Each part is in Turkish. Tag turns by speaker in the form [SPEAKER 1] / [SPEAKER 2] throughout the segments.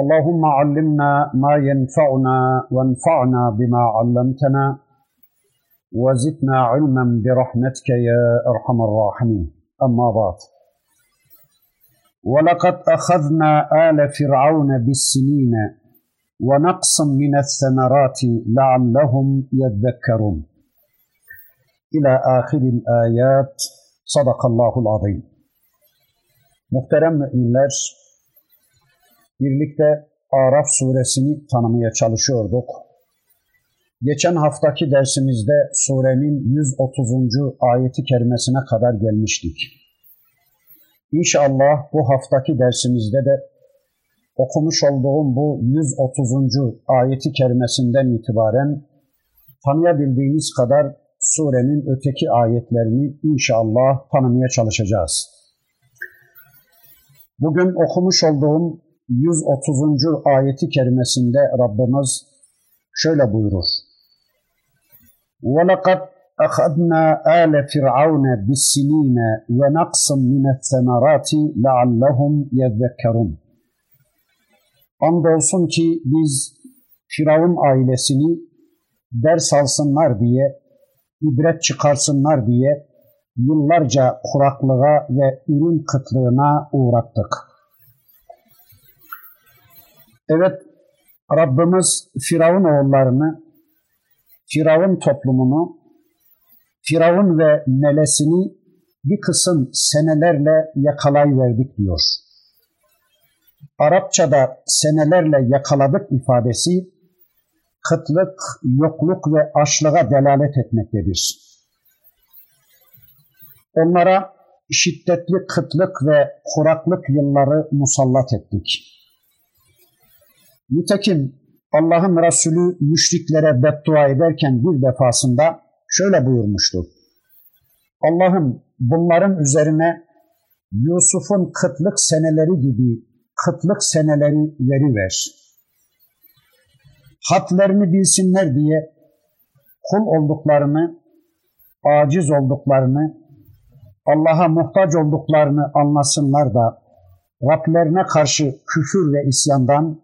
[SPEAKER 1] اللهم علمنا ما ينفعنا وانفعنا بما علمتنا وزدنا علما برحمتك يا أرحم الراحمين. أما بعد. ولقد أخذنا آل فرعون بالسنين ونقص من الثمرات لعلهم يذكرون. إلى آخر الآيات. صدق الله العظيم. Muhterem müminler, birlikte Araf suresini tanımaya çalışıyorduk. Geçen haftaki dersimizde surenin 130. ayeti kerimesine kadar gelmiştik. İnşallah bu haftaki dersimizde de okumuş olduğum bu 130. ayeti kerimesinden itibaren tanıyabildiğimiz kadar surenin öteki ayetlerini inşallah tanımaya çalışacağız. Bugün okumuş olduğum 130. ayeti kerimesinde Rabbimiz şöyle buyurur. وَلَقَدْ أَخَذْنَا آلَ فِرْعَوْنَ بِالسِّنِينَ وَنَقْصٍ مِنَ الثَّمَرَاتِ لَعَلَّهُمْ يَذَّكَّرُونَ Andolsun ki biz Firavun ailesini ders alsınlar diye, ibret çıkarsınlar diye yıllarca kuraklığa ve ürün kıtlığına uğrattık. Evet, Rabbimiz Firavun oğullarını, Firavun toplumunu, Firavun ve melesini bir kısım senelerle yakalayıverdik diyor. Arapçada senelerle yakaladık ifadesi kıtlık, yokluk ve açlığa delalet etmektedir. Onlara şiddetli kıtlık ve kuraklık yılları musallat ettik. Nitekim Allah'ın Resulü müşriklere beddua ederken bir defasında şöyle buyurmuştu. Allah'ım bunların üzerine Yusuf'un kıtlık seneleri gibi kıtlık seneleri veriver. Hatlerini bilsinler diye kul olduklarını, aciz olduklarını, Allah'a muhtaç olduklarını anlasınlar da Rablerine karşı küfür ve isyandan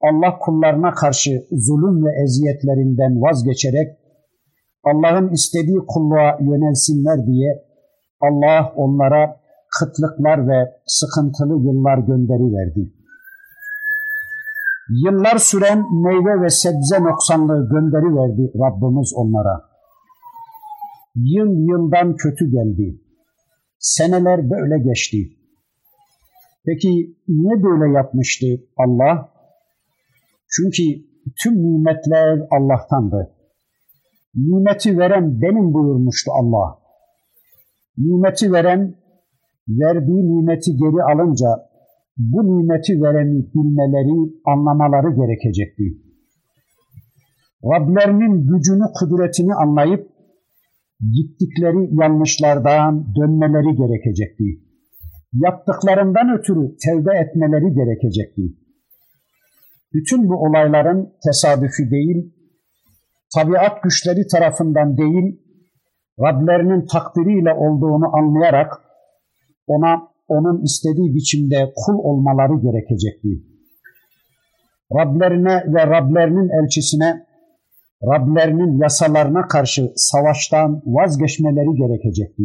[SPEAKER 1] Allah kullarına karşı zulüm ve eziyetlerinden vazgeçerek Allah'ın istediği kulluğa yönelsinler diye Allah onlara kıtlıklar ve sıkıntılı yıllar gönderiverdi. Yıllar süren meyve ve sebze noksanlığı gönderiverdi Rabbimiz onlara. Yıl yıldan kötü geldi. Seneler böyle geçti. Peki niye böyle yapmıştı Allah? Çünkü tüm nimetler Allah'tandı. Nimeti veren benim buyurmuştu Allah. Nimeti veren verdiği nimeti geri alınca bu nimeti vereni bilmeleri, anlamaları gerekecekti. Rablerinin gücünü, kudretini anlayıp gittikleri yanlışlardan dönmeleri gerekecekti. Yaptıklarından ötürü tevbe etmeleri gerekecekti. Bütün bu olayların tesadüfi değil, tabiat güçleri tarafından değil, Rablerinin takdiriyle olduğunu anlayarak ona onun istediği biçimde kul olmaları gerekecekti. Rablerine ve Rablerinin elçisine, Rablerinin yasalarına karşı savaştan vazgeçmeleri gerekecekti.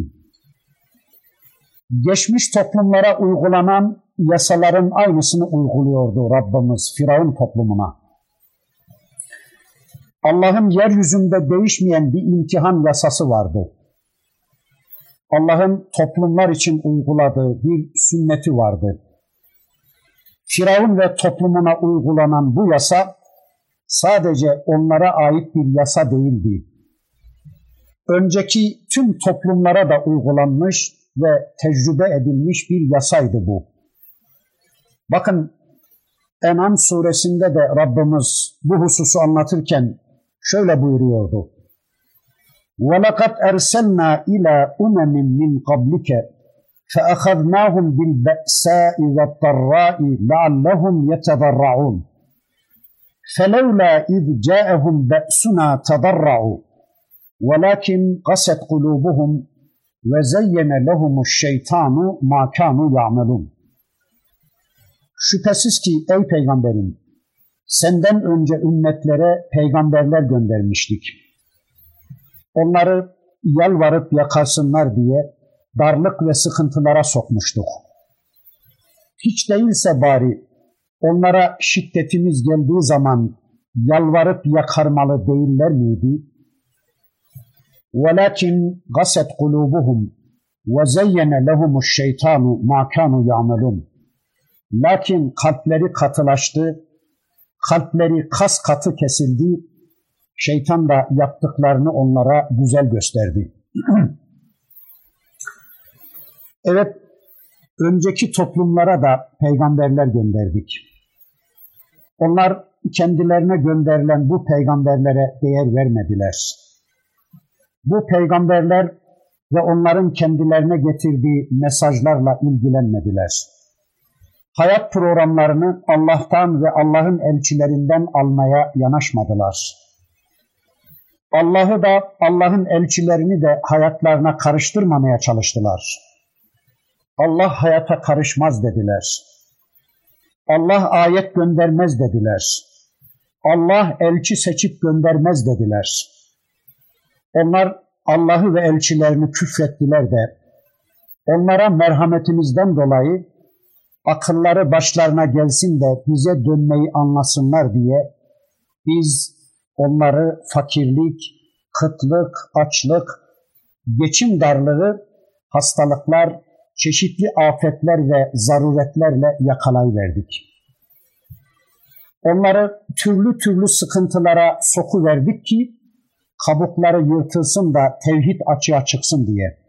[SPEAKER 1] Geçmiş toplumlara uygulanan yasaların aynısını uyguluyordu Rabbimiz Firavun toplumuna. Allah'ın yeryüzünde değişmeyen bir imtihan yasası vardı. Allah'ın toplumlar için uyguladığı bir sünneti vardı. Firavun ve toplumuna uygulanan bu yasa sadece onlara ait bir yasa değildi. Önceki tüm toplumlara da uygulanmış ve tecrübe edilmiş bir yasaydı bu. Bakın En'am suresinde de Rabbimiz bu hususu anlatırken şöyle buyuruyordu. وَلَقَدْ اَرْسَلْنَا اِلَى اُمَمٍ مِّنْ قَبْلِكَ فَأَخَذْنَاهُمْ بِالْبَأْسَاءِ وَالضَّرَّاءِ لَعَلَّهُمْ يَتَضَرَّعُونَ فَلَوْلَا اِذْ جَاءَهُمْ بَأْسُنَا تَضَرَّعُوا وَلَكِنْ قَسَتْ قُلُوبُهُمْ وَزَيَّنَ لَهُمُ الشَّيْطَانُ مَا كَانُوا يَعْمَلُونَ Şüphesiz ki ey peygamberim senden önce ümmetlere peygamberler göndermiştik. Onları yalvarıp yakarsınlar diye darlık ve sıkıntılara sokmuştuk. Hiç değilse bari onlara şiddetimiz geldiği zaman yalvarıp yakarmalı değiller miydi? وَلَكِنْ غَسَتْ قُلُوبُهُمْ وَزَيَّنَ لَهُمُ الشَّيْطَانُ مَا كَانُوا يَعْمَلُونَ Lakin kalpleri katılaştı, kalpleri kas katı kesildi, şeytan da yaptıklarını onlara güzel gösterdi. evet, önceki toplumlara da peygamberler gönderdik. Onlar kendilerine gönderilen bu peygamberlere değer vermediler. Bu peygamberler ve onların kendilerine getirdiği mesajlarla ilgilenmediler hayat programlarını Allah'tan ve Allah'ın elçilerinden almaya yanaşmadılar. Allah'ı da Allah'ın elçilerini de hayatlarına karıştırmamaya çalıştılar. Allah hayata karışmaz dediler. Allah ayet göndermez dediler. Allah elçi seçip göndermez dediler. Onlar Allah'ı ve elçilerini küfrettiler de onlara merhametimizden dolayı akılları başlarına gelsin de bize dönmeyi anlasınlar diye biz onları fakirlik, kıtlık, açlık, geçim darlığı, hastalıklar, çeşitli afetler ve zaruretlerle yakalayıverdik. Onları türlü türlü sıkıntılara soku verdik ki kabukları yırtılsın da tevhid açığa çıksın diye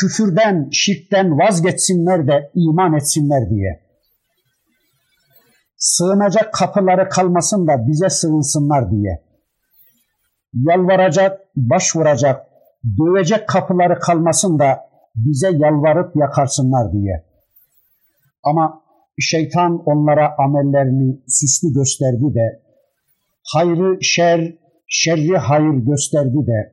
[SPEAKER 1] küfürden, şirkten vazgeçsinler de iman etsinler diye. Sığınacak kapıları kalmasın da bize sığınsınlar diye. Yalvaracak, başvuracak, dövecek kapıları kalmasın da bize yalvarıp yakarsınlar diye. Ama şeytan onlara amellerini süslü gösterdi de, hayrı şer, şerri hayır gösterdi de,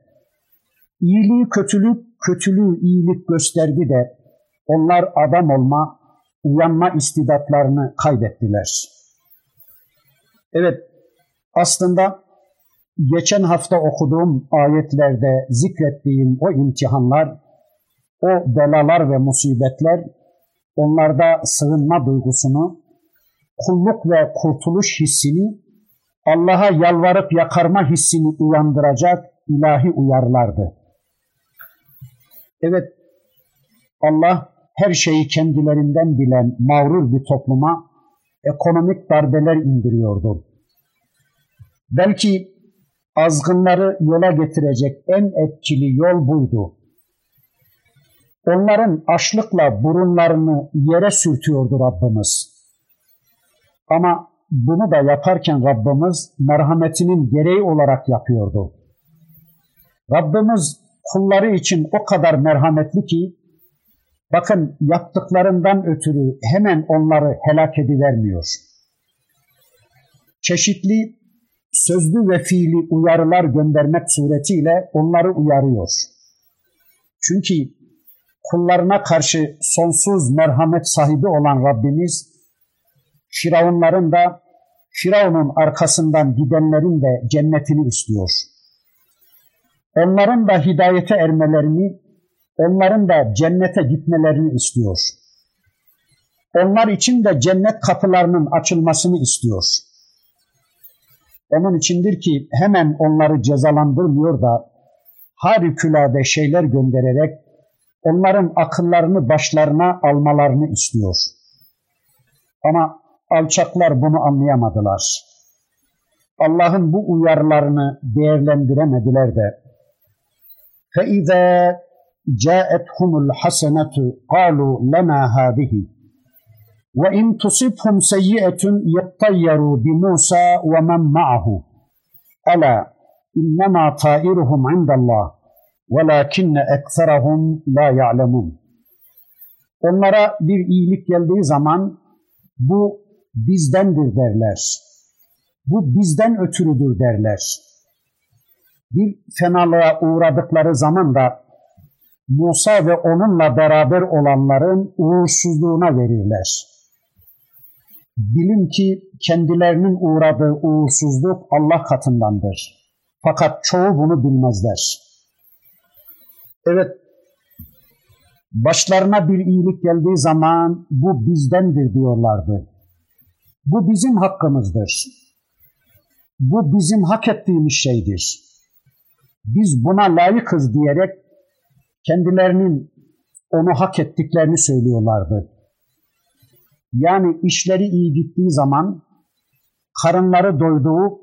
[SPEAKER 1] iyiliği kötülük, kötülüğü iyilik gösterdi de onlar adam olma, uyanma istidatlarını kaybettiler. Evet, aslında geçen hafta okuduğum ayetlerde zikrettiğim o imtihanlar, o belalar ve musibetler onlarda sığınma duygusunu, kulluk ve kurtuluş hissini, Allah'a yalvarıp yakarma hissini uyandıracak ilahi uyarlardı. Evet, Allah her şeyi kendilerinden bilen mağrur bir topluma ekonomik darbeler indiriyordu. Belki azgınları yola getirecek en etkili yol buydu. Onların açlıkla burunlarını yere sürtüyordu Rabbimiz. Ama bunu da yaparken Rabbimiz merhametinin gereği olarak yapıyordu. Rabbimiz kulları için o kadar merhametli ki bakın yaptıklarından ötürü hemen onları helak edivermiyor. Çeşitli sözlü ve fiili uyarılar göndermek suretiyle onları uyarıyor. Çünkü kullarına karşı sonsuz merhamet sahibi olan Rabbimiz Firavunların da Firavun'un arkasından gidenlerin de cennetini istiyor onların da hidayete ermelerini, onların da cennete gitmelerini istiyor. Onlar için de cennet kapılarının açılmasını istiyor. Onun içindir ki hemen onları cezalandırmıyor da harikulade şeyler göndererek onların akıllarını başlarına almalarını istiyor. Ama alçaklar bunu anlayamadılar. Allah'ın bu uyarılarını değerlendiremediler de فإذا جاءتهم الحسنة قالوا لنا هذه وَاِنْ تُصِبْهُمْ سَيِّئَةٌ يَطَّيَّرُوا بِمُوسَى وَمَنْ مَعَهُ أَلَا اِنَّمَا طَائِرُهُمْ عِنْدَ اللّٰهِ وَلَاكِنَّ اَكْثَرَهُمْ لَا يَعْلَمُونَ Onlara bir iyilik geldiği zaman bu bizdendir derler. Bu bizden ötürüdür derler. Bir fenalığa uğradıkları zaman da Musa ve onunla beraber olanların uğursuzluğuna verirler. Bilin ki kendilerinin uğradığı uğursuzluk Allah katındandır. Fakat çoğu bunu bilmezler. Evet, başlarına bir iyilik geldiği zaman bu bizdendir diyorlardı. Bu bizim hakkımızdır. Bu bizim hak ettiğimiz şeydir. Biz buna layıkız diyerek kendilerinin onu hak ettiklerini söylüyorlardı. Yani işleri iyi gittiği zaman, karınları doyduğu,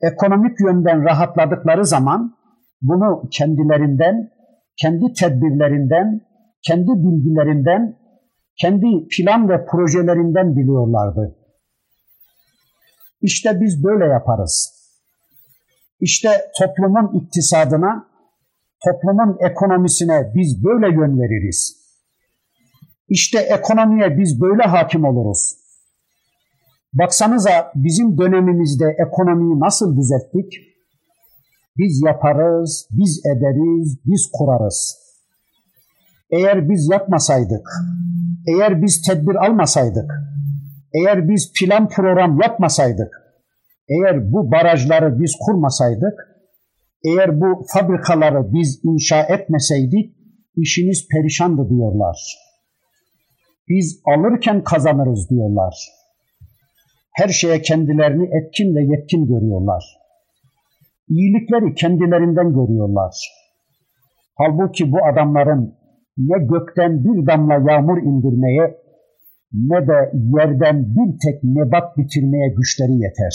[SPEAKER 1] ekonomik yönden rahatladıkları zaman bunu kendilerinden, kendi tedbirlerinden, kendi bilgilerinden, kendi plan ve projelerinden biliyorlardı. İşte biz böyle yaparız. İşte toplumun iktisadına, toplumun ekonomisine biz böyle yön veririz. İşte ekonomiye biz böyle hakim oluruz. Baksanıza bizim dönemimizde ekonomiyi nasıl düzelttik? Biz yaparız, biz ederiz, biz kurarız. Eğer biz yapmasaydık, eğer biz tedbir almasaydık, eğer biz plan program yapmasaydık, eğer bu barajları biz kurmasaydık, eğer bu fabrikaları biz inşa etmeseydik, işiniz perişandı diyorlar. Biz alırken kazanırız diyorlar. Her şeye kendilerini etkin ve yetkin görüyorlar. İyilikleri kendilerinden görüyorlar. Halbuki bu adamların ne gökten bir damla yağmur indirmeye ne de yerden bir tek nebat bitirmeye güçleri yeter.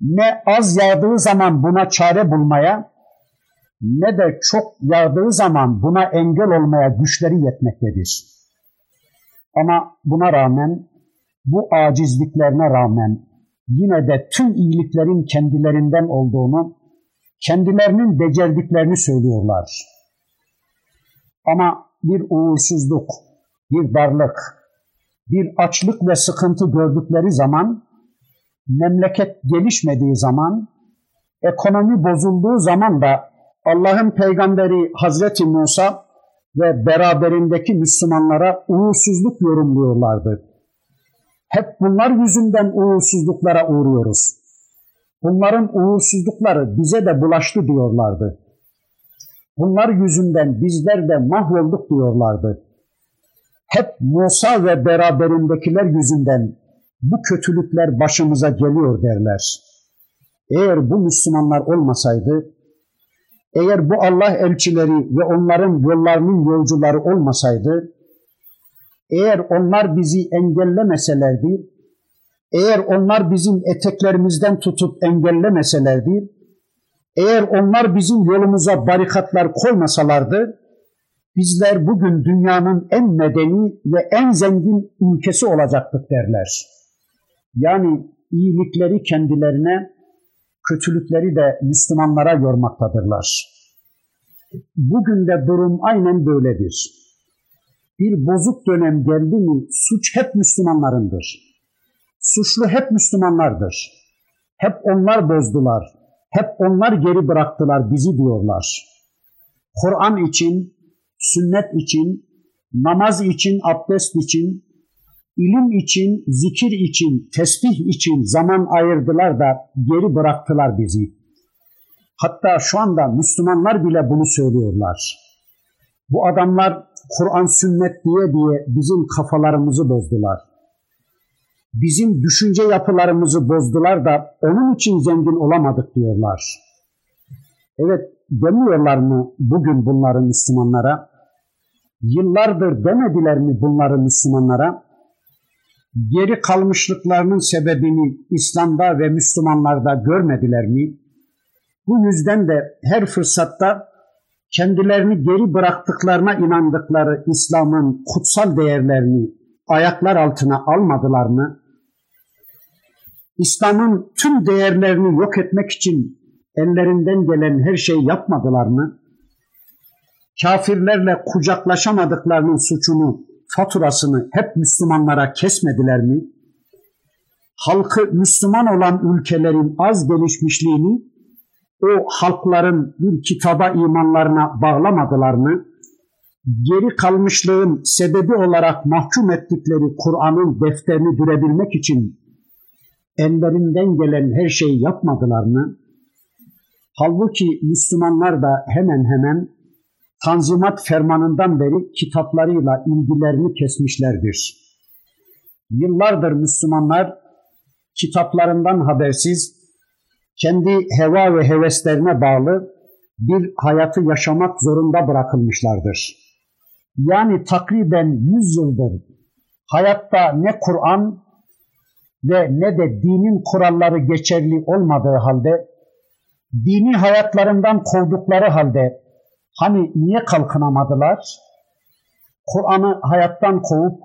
[SPEAKER 1] Ne az yağdığı zaman buna çare bulmaya ne de çok yağdığı zaman buna engel olmaya güçleri yetmektedir. Ama buna rağmen, bu acizliklerine rağmen yine de tüm iyiliklerin kendilerinden olduğunu, kendilerinin becerdiklerini söylüyorlar. Ama bir uğursuzluk, bir darlık, bir açlık ve sıkıntı gördükleri zaman, memleket gelişmediği zaman, ekonomi bozulduğu zaman da Allah'ın peygamberi Hazreti Musa ve beraberindeki Müslümanlara uğursuzluk yorumluyorlardı. Hep bunlar yüzünden uğursuzluklara uğruyoruz. Bunların uğursuzlukları bize de bulaştı diyorlardı. Bunlar yüzünden bizler de mahvolduk diyorlardı. Hep Musa ve beraberindekiler yüzünden bu kötülükler başımıza geliyor derler. Eğer bu Müslümanlar olmasaydı eğer bu Allah elçileri ve onların yollarının yolcuları olmasaydı, eğer onlar bizi engellemeselerdi, eğer onlar bizim eteklerimizden tutup engellemeselerdi, eğer onlar bizim yolumuza barikatlar koymasalardı, bizler bugün dünyanın en medeni ve en zengin ülkesi olacaktık derler. Yani iyilikleri kendilerine, kötülükleri de Müslümanlara yormaktadırlar. Bugün de durum aynen böyledir. Bir bozuk dönem geldi mi suç hep Müslümanlarındır. Suçlu hep Müslümanlardır. Hep onlar bozdular. Hep onlar geri bıraktılar bizi diyorlar. Kur'an için, sünnet için, namaz için, abdest için, ilim için, zikir için, tesbih için zaman ayırdılar da geri bıraktılar bizi. Hatta şu anda Müslümanlar bile bunu söylüyorlar. Bu adamlar Kur'an sünnet diye diye bizim kafalarımızı bozdular. Bizim düşünce yapılarımızı bozdular da onun için zengin olamadık diyorlar. Evet demiyorlar mı bugün bunları Müslümanlara? Yıllardır demediler mi bunları Müslümanlara? Geri kalmışlıklarının sebebini İslam'da ve Müslümanlarda görmediler mi? Bu yüzden de her fırsatta kendilerini geri bıraktıklarına inandıkları İslam'ın kutsal değerlerini ayaklar altına almadılar mı? İslam'ın tüm değerlerini yok etmek için ellerinden gelen her şeyi yapmadılar mı? Kafirlerle kucaklaşamadıklarının suçunu, faturasını hep Müslümanlara kesmediler mi? Halkı Müslüman olan ülkelerin az gelişmişliğini o halkların bir kitaba imanlarına bağlamadılar mı? Geri kalmışlığın sebebi olarak mahkum ettikleri Kur'an'ın defterini dürebilmek için ellerinden gelen her şeyi yapmadılar mı? Halbuki Müslümanlar da hemen hemen Tanzimat fermanından beri kitaplarıyla ilgilerini kesmişlerdir. Yıllardır Müslümanlar kitaplarından habersiz, kendi heva ve heveslerine bağlı bir hayatı yaşamak zorunda bırakılmışlardır. Yani takriben 100 yıldır hayatta ne Kur'an ve ne de dinin kuralları geçerli olmadığı halde, dini hayatlarından kovdukları halde hani niye kalkınamadılar? Kur'an'ı hayattan kovup,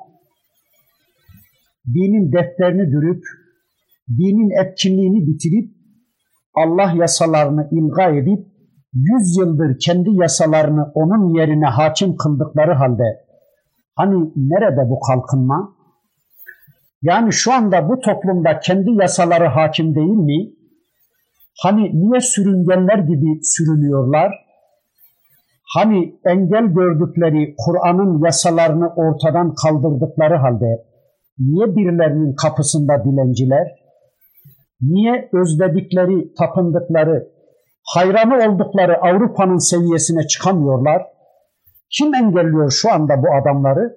[SPEAKER 1] dinin defterini dürüp, dinin etkinliğini bitirip, Allah yasalarını ilga edip, yüz yıldır kendi yasalarını onun yerine hakim kıldıkları halde, hani nerede bu kalkınma? Yani şu anda bu toplumda kendi yasaları hakim değil mi? Hani niye sürüngenler gibi sürünüyorlar? Hani engel gördükleri Kur'an'ın yasalarını ortadan kaldırdıkları halde niye birilerinin kapısında dilenciler? Niye özledikleri, tapındıkları, hayranı oldukları Avrupa'nın seviyesine çıkamıyorlar? Kim engelliyor şu anda bu adamları?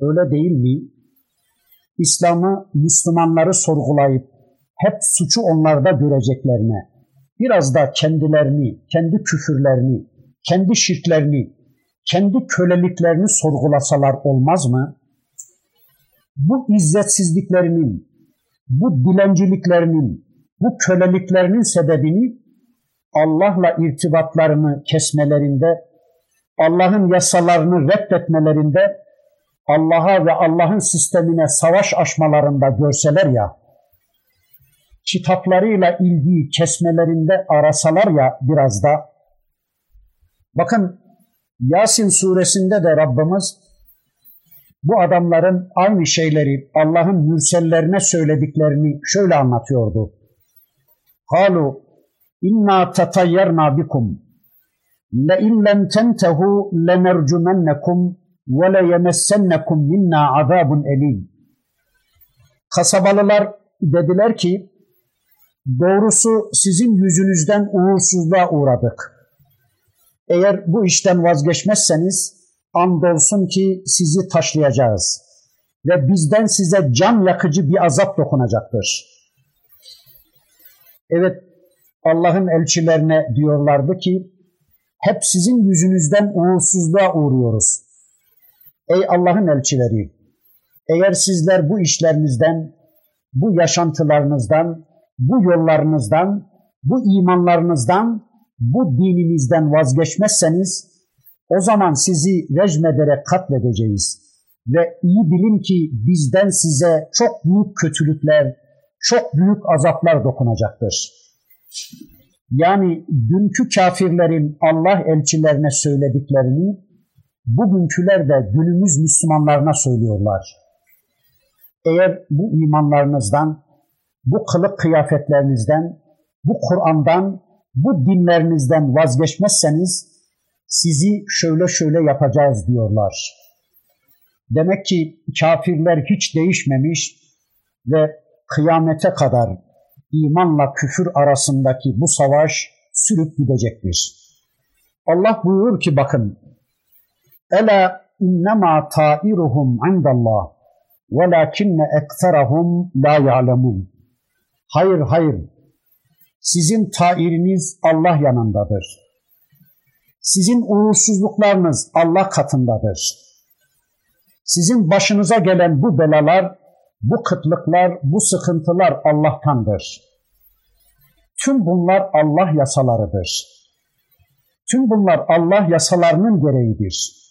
[SPEAKER 1] Öyle değil mi? İslam'ı, Müslümanları sorgulayıp hep suçu onlarda göreceklerine, biraz da kendilerini, kendi küfürlerini, kendi şirklerini, kendi köleliklerini sorgulasalar olmaz mı? Bu izzetsizliklerinin, bu dilenciliklerinin, bu köleliklerinin sebebini Allah'la irtibatlarını kesmelerinde, Allah'ın yasalarını reddetmelerinde Allah'a ve Allah'ın sistemine savaş açmalarında görseler ya, kitaplarıyla ilgiyi kesmelerinde arasalar ya biraz da, bakın Yasin suresinde de Rabbimiz bu adamların aynı şeyleri Allah'ın mürsellerine söylediklerini şöyle anlatıyordu. Halu inna tatayyarna bikum le in lem tentehu lenercumennekum ve le yemessennekum minna azabun elim. Kasabalılar dediler ki doğrusu sizin yüzünüzden uğursuzluğa uğradık. Eğer bu işten vazgeçmezseniz andolsun ki sizi taşlayacağız ve bizden size can yakıcı bir azap dokunacaktır. Evet Allah'ın elçilerine diyorlardı ki hep sizin yüzünüzden uğursuzluğa uğruyoruz. Ey Allah'ın elçileri, eğer sizler bu işlerinizden, bu yaşantılarınızdan, bu yollarınızdan, bu imanlarınızdan, bu dininizden vazgeçmezseniz, o zaman sizi rejim ederek katledeceğiz. Ve iyi bilin ki bizden size çok büyük kötülükler, çok büyük azaplar dokunacaktır. Yani dünkü kafirlerin Allah elçilerine söylediklerini bugünküler de günümüz Müslümanlarına söylüyorlar. Eğer bu imanlarınızdan, bu kılık kıyafetlerinizden, bu Kur'an'dan, bu dinlerinizden vazgeçmezseniz sizi şöyle şöyle yapacağız diyorlar. Demek ki kafirler hiç değişmemiş ve kıyamete kadar imanla küfür arasındaki bu savaş sürüp gidecektir. Allah buyurur ki bakın Ela innema tairuhum indallah velakinne ekserahum la ya'lemun. Hayır hayır. Sizin tairiniz Allah yanındadır. Sizin uğursuzluklarınız Allah katındadır. Sizin başınıza gelen bu belalar, bu kıtlıklar, bu sıkıntılar Allah'tandır. Tüm bunlar Allah yasalarıdır. Tüm bunlar Allah yasalarının gereğidir.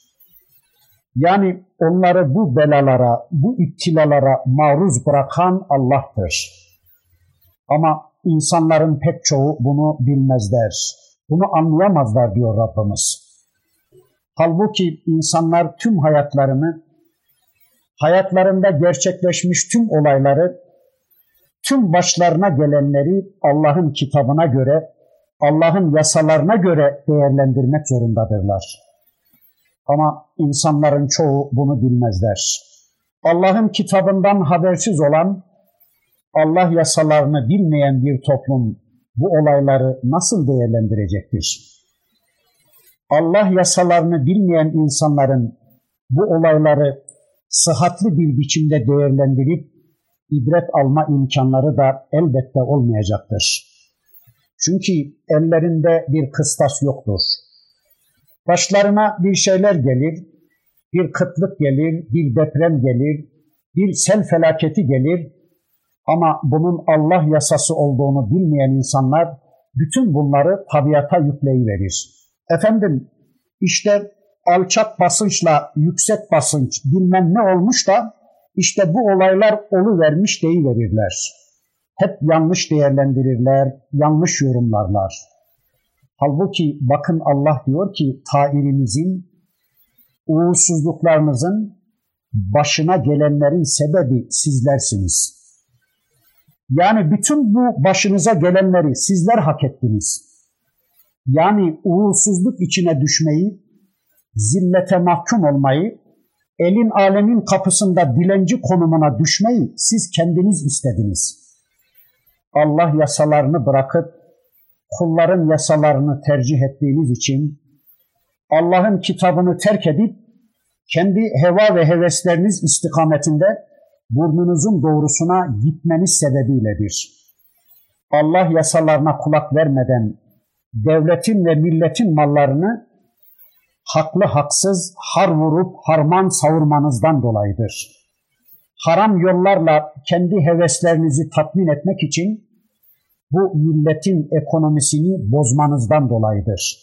[SPEAKER 1] Yani onları bu belalara, bu iptilalara maruz bırakan Allah'tır. Ama insanların pek çoğu bunu bilmezler. Bunu anlayamazlar diyor Rabbimiz. Halbuki insanlar tüm hayatlarını, hayatlarında gerçekleşmiş tüm olayları, tüm başlarına gelenleri Allah'ın kitabına göre, Allah'ın yasalarına göre değerlendirmek zorundadırlar. Ama insanların çoğu bunu bilmezler. Allah'ın kitabından habersiz olan, Allah yasalarını bilmeyen bir toplum bu olayları nasıl değerlendirecektir? Allah yasalarını bilmeyen insanların bu olayları sıhhatli bir biçimde değerlendirip ibret alma imkanları da elbette olmayacaktır. Çünkü ellerinde bir kıstas yoktur. Başlarına bir şeyler gelir, bir kıtlık gelir, bir deprem gelir, bir sel felaketi gelir ama bunun Allah yasası olduğunu bilmeyen insanlar bütün bunları tabiata yükleyiverir. Efendim işte alçak basınçla yüksek basınç bilmem ne olmuş da işte bu olaylar vermiş deyiverirler. Hep yanlış değerlendirirler, yanlış yorumlarlar. Halbuki bakın Allah diyor ki tairimizin, uğursuzluklarınızın başına gelenlerin sebebi sizlersiniz. Yani bütün bu başınıza gelenleri sizler hak ettiniz yani uğursuzluk içine düşmeyi, zillete mahkum olmayı, elin alemin kapısında dilenci konumuna düşmeyi siz kendiniz istediniz. Allah yasalarını bırakıp kulların yasalarını tercih ettiğiniz için Allah'ın kitabını terk edip kendi heva ve hevesleriniz istikametinde burnunuzun doğrusuna gitmeniz sebebiyledir. Allah yasalarına kulak vermeden devletin ve milletin mallarını haklı haksız har vurup harman savurmanızdan dolayıdır. Haram yollarla kendi heveslerinizi tatmin etmek için bu milletin ekonomisini bozmanızdan dolayıdır.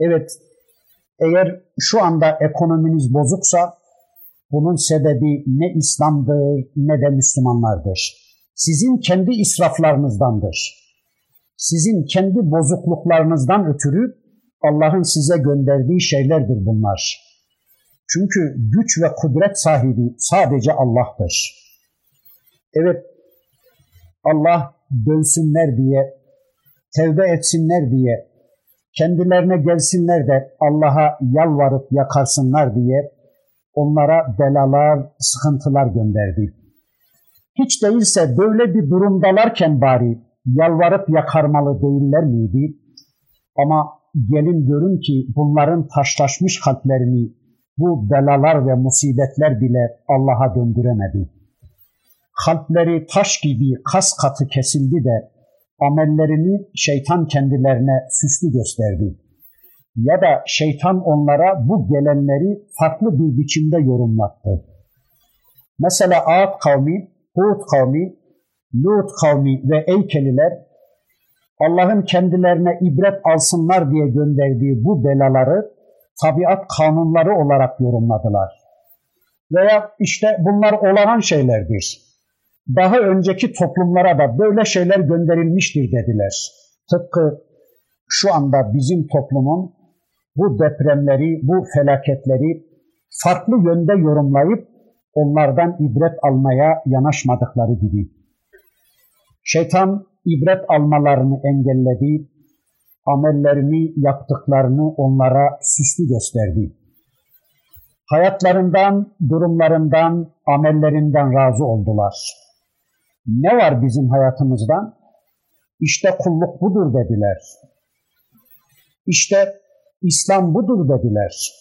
[SPEAKER 1] Evet, eğer şu anda ekonominiz bozuksa bunun sebebi ne İslam'dır ne de Müslümanlardır. Sizin kendi israflarınızdandır sizin kendi bozukluklarınızdan ötürü Allah'ın size gönderdiği şeylerdir bunlar. Çünkü güç ve kudret sahibi sadece Allah'tır. Evet, Allah dönsünler diye, tevbe etsinler diye, kendilerine gelsinler de Allah'a yalvarıp yakarsınlar diye onlara belalar, sıkıntılar gönderdi. Hiç değilse böyle bir durumdalarken bari yalvarıp yakarmalı değiller miydi? Ama gelin görün ki bunların taşlaşmış kalplerini bu belalar ve musibetler bile Allah'a döndüremedi. Kalpleri taş gibi kas katı kesildi de amellerini şeytan kendilerine süslü gösterdi. Ya da şeytan onlara bu gelenleri farklı bir biçimde yorumlattı. Mesela Ağat kavmi, Hud kavmi Lut kavmi ve Eykeliler Allah'ın kendilerine ibret alsınlar diye gönderdiği bu belaları tabiat kanunları olarak yorumladılar. Veya işte bunlar olağan şeylerdir. Daha önceki toplumlara da böyle şeyler gönderilmiştir dediler. Tıpkı şu anda bizim toplumun bu depremleri, bu felaketleri farklı yönde yorumlayıp onlardan ibret almaya yanaşmadıkları gibi. Şeytan ibret almalarını engelledi, amellerini yaptıklarını onlara süslü gösterdi. Hayatlarından, durumlarından, amellerinden razı oldular. Ne var bizim hayatımızdan? İşte kulluk budur dediler. İşte İslam budur dediler.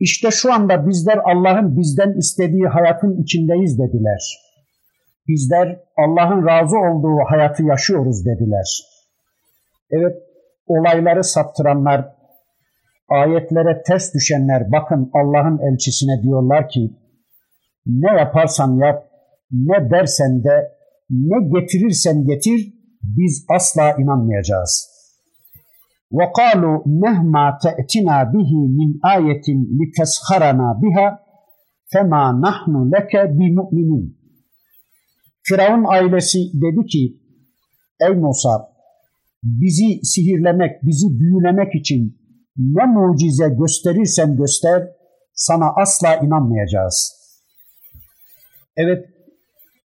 [SPEAKER 1] İşte şu anda bizler Allah'ın bizden istediği hayatın içindeyiz dediler. Bizler Allah'ın razı olduğu hayatı yaşıyoruz dediler. Evet, olayları saptıranlar, ayetlere ters düşenler bakın Allah'ın elçisine diyorlar ki ne yaparsan yap, ne dersen de, ne getirirsen getir, biz asla inanmayacağız. وَقَالُوا مَهْمَا تَأْتِنَا بِهِ مِنْ آيَةٍ لِتَسْخَرَنَا بِهَا فَمَا نَحْنُ لَكَ بِمُؤْمِنِينَ Firavun ailesi dedi ki, ey Musa, bizi sihirlemek, bizi büyülemek için ne mucize gösterirsen göster, sana asla inanmayacağız. Evet,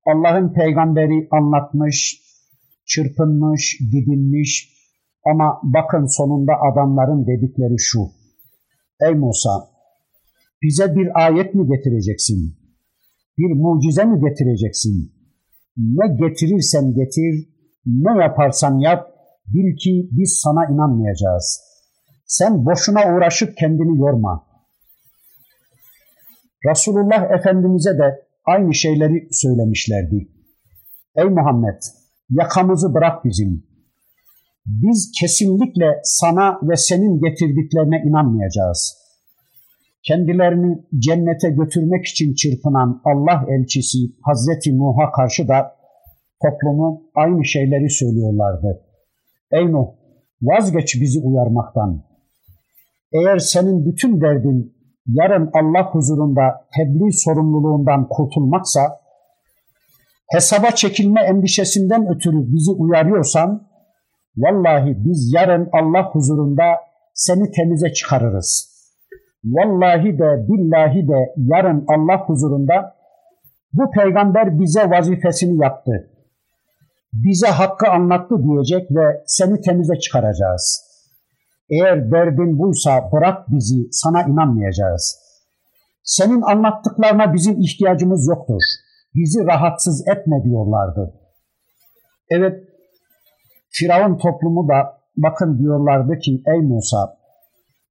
[SPEAKER 1] Allah'ın peygamberi anlatmış, çırpınmış, didinmiş ama bakın sonunda adamların dedikleri şu. Ey Musa, bize bir ayet mi getireceksin? Bir mucize mi getireceksin? Ne getirirsen getir, ne yaparsan yap, bil ki biz sana inanmayacağız. Sen boşuna uğraşıp kendini yorma. Resulullah Efendimiz'e de aynı şeyleri söylemişlerdi. Ey Muhammed, yakamızı bırak bizim. Biz kesinlikle sana ve senin getirdiklerine inanmayacağız. Kendilerini cennete götürmek için çırpınan Allah elçisi Hazreti Nuh'a karşı da toplumu aynı şeyleri söylüyorlardı. Ey Nuh, vazgeç bizi uyarmaktan. Eğer senin bütün derdin yarın Allah huzurunda tebliğ sorumluluğundan kurtulmaksa, hesaba çekilme endişesinden ötürü bizi uyarıyorsan, vallahi biz yarın Allah huzurunda seni temize çıkarırız. Vallahi de billahi de yarın Allah huzurunda bu peygamber bize vazifesini yaptı. Bize hakkı anlattı diyecek ve seni temize çıkaracağız.'' Eğer derdin buysa bırak bizi, sana inanmayacağız. Senin anlattıklarına bizim ihtiyacımız yoktur. Bizi rahatsız etme diyorlardı. Evet, Firavun toplumu da bakın diyorlardı ki ey Musa,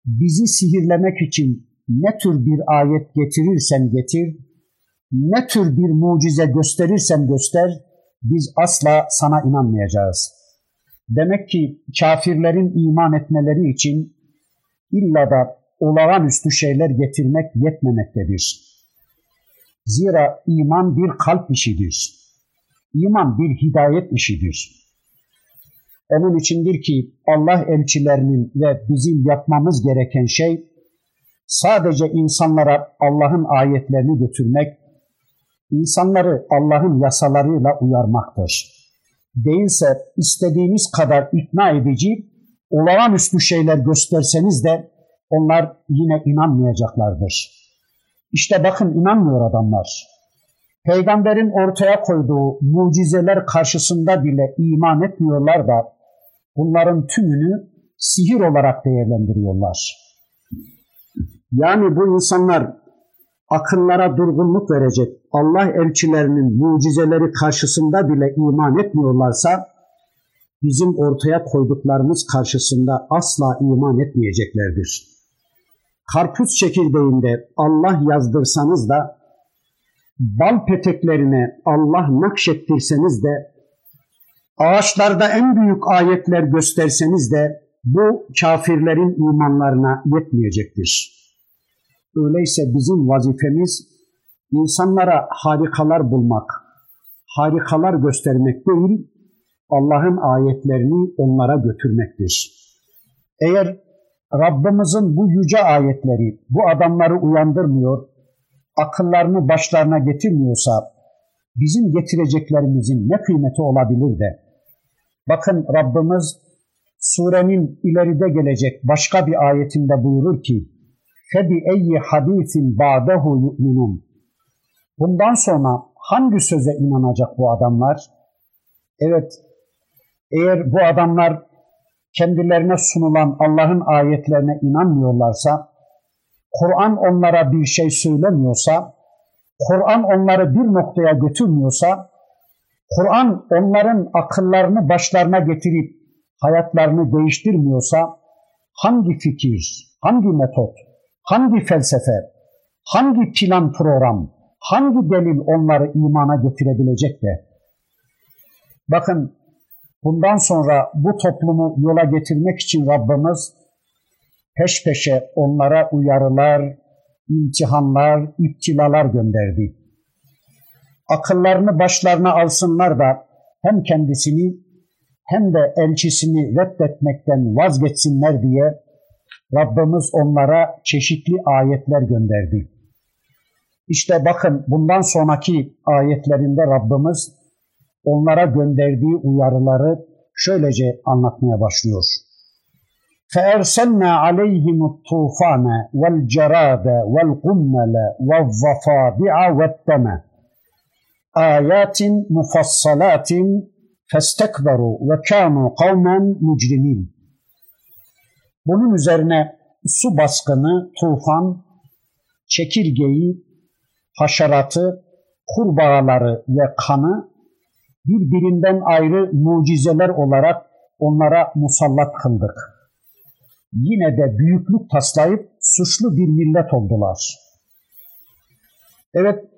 [SPEAKER 1] bizi sihirlemek için ne tür bir ayet getirirsen getir, ne tür bir mucize gösterirsen göster, biz asla sana inanmayacağız.'' Demek ki kafirlerin iman etmeleri için illa da olağanüstü şeyler getirmek yetmemektedir. Zira iman bir kalp işidir. İman bir hidayet işidir. Onun içindir ki Allah elçilerinin ve bizim yapmamız gereken şey sadece insanlara Allah'ın ayetlerini götürmek, insanları Allah'ın yasalarıyla uyarmaktır değilse istediğiniz kadar ikna edici, olağanüstü şeyler gösterseniz de onlar yine inanmayacaklardır. İşte bakın inanmıyor adamlar. Peygamberin ortaya koyduğu mucizeler karşısında bile iman etmiyorlar da bunların tümünü sihir olarak değerlendiriyorlar. Yani bu insanlar akıllara durgunluk verecek Allah elçilerinin mucizeleri karşısında bile iman etmiyorlarsa bizim ortaya koyduklarımız karşısında asla iman etmeyeceklerdir. Karpuz çekirdeğinde Allah yazdırsanız da bal peteklerine Allah nakşettirseniz de ağaçlarda en büyük ayetler gösterseniz de bu kafirlerin imanlarına yetmeyecektir. Öyleyse bizim vazifemiz insanlara harikalar bulmak, harikalar göstermek değil, Allah'ın ayetlerini onlara götürmektir. Eğer Rabbimizin bu yüce ayetleri bu adamları uyandırmıyor, akıllarını başlarına getirmiyorsa bizim getireceklerimizin ne kıymeti olabilir de? Bakın Rabbimiz surenin ileride gelecek başka bir ayetinde buyurur ki فَبِأَيِّ حَد۪يثٍ بَعْدَهُ يُؤْمِنُونَ Bundan sonra hangi söze inanacak bu adamlar? Evet, eğer bu adamlar kendilerine sunulan Allah'ın ayetlerine inanmıyorlarsa, Kur'an onlara bir şey söylemiyorsa, Kur'an onları bir noktaya götürmüyorsa, Kur'an onların akıllarını başlarına getirip hayatlarını değiştirmiyorsa, hangi fikir, hangi metot, hangi felsefe, hangi plan program, hangi delil onları imana getirebilecek de? Bakın bundan sonra bu toplumu yola getirmek için Rabbimiz peş peşe onlara uyarılar, imtihanlar, iptilalar gönderdi Akıllarını başlarına alsınlar da hem kendisini hem de elçisini reddetmekten vazgeçsinler diye Rabbimiz onlara çeşitli ayetler gönderdi. İşte bakın bundan sonraki ayetlerinde Rabbimiz onlara gönderdiği uyarıları şöylece anlatmaya başlıyor. فَاَرْسَلْنَا عَلَيْهِمُ الطُّوفَانَ وَالْجَرَادَ وَالْقُمَّلَ وَالضَّفَادِعَ وَالدَّمَ ayatin mufassalatin festekberu ve kânu kavmen mücrimin. Bunun üzerine su baskını, tufan, çekirgeyi, haşeratı, kurbağaları ve kanı birbirinden ayrı mucizeler olarak onlara musallat kıldık. Yine de büyüklük taslayıp suçlu bir millet oldular. Evet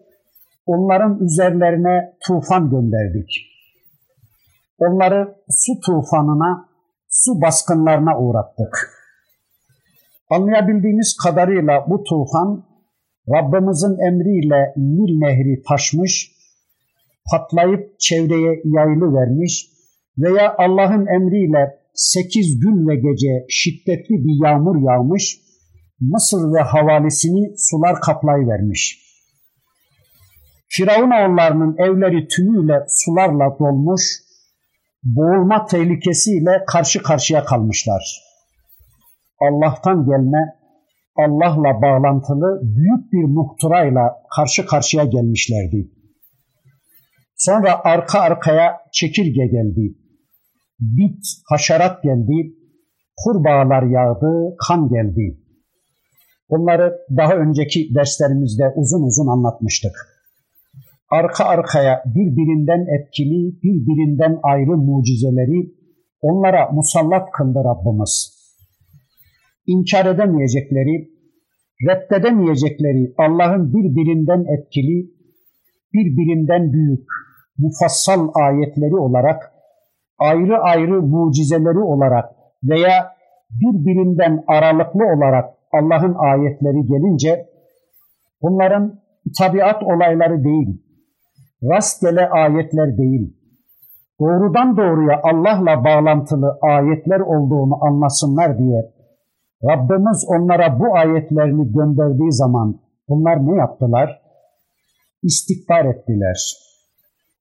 [SPEAKER 1] onların üzerlerine tufan gönderdik. Onları su tufanına, su baskınlarına uğrattık. Anlayabildiğimiz kadarıyla bu tufan Rabbimizin emriyle Nil Nehri taşmış, patlayıp çevreye yayılı vermiş veya Allah'ın emriyle sekiz gün ve gece şiddetli bir yağmur yağmış, Mısır ve havalisini sular kaplayıvermiş. Firavun oğullarının evleri tümüyle sularla dolmuş, boğulma tehlikesiyle karşı karşıya kalmışlar. Allah'tan gelme Allah'la bağlantılı büyük bir muhtırayla karşı karşıya gelmişlerdi. Sonra arka arkaya çekirge geldi. Bit, haşerat geldi. Kurbağalar yağdı, kan geldi. Bunları daha önceki derslerimizde uzun uzun anlatmıştık. Arka arkaya birbirinden etkili, birbirinden ayrı mucizeleri onlara musallat kıldı Rabbimiz. İnkar edemeyecekleri, reddedemeyecekleri Allah'ın birbirinden etkili, birbirinden büyük, mufassal ayetleri olarak, ayrı ayrı mucizeleri olarak veya birbirinden aralıklı olarak Allah'ın ayetleri gelince bunların tabiat olayları değil, rastgele ayetler değil, doğrudan doğruya Allah'la bağlantılı ayetler olduğunu anlasınlar diye Rabbimiz onlara bu ayetlerini gönderdiği zaman bunlar ne yaptılar? İstikbar ettiler.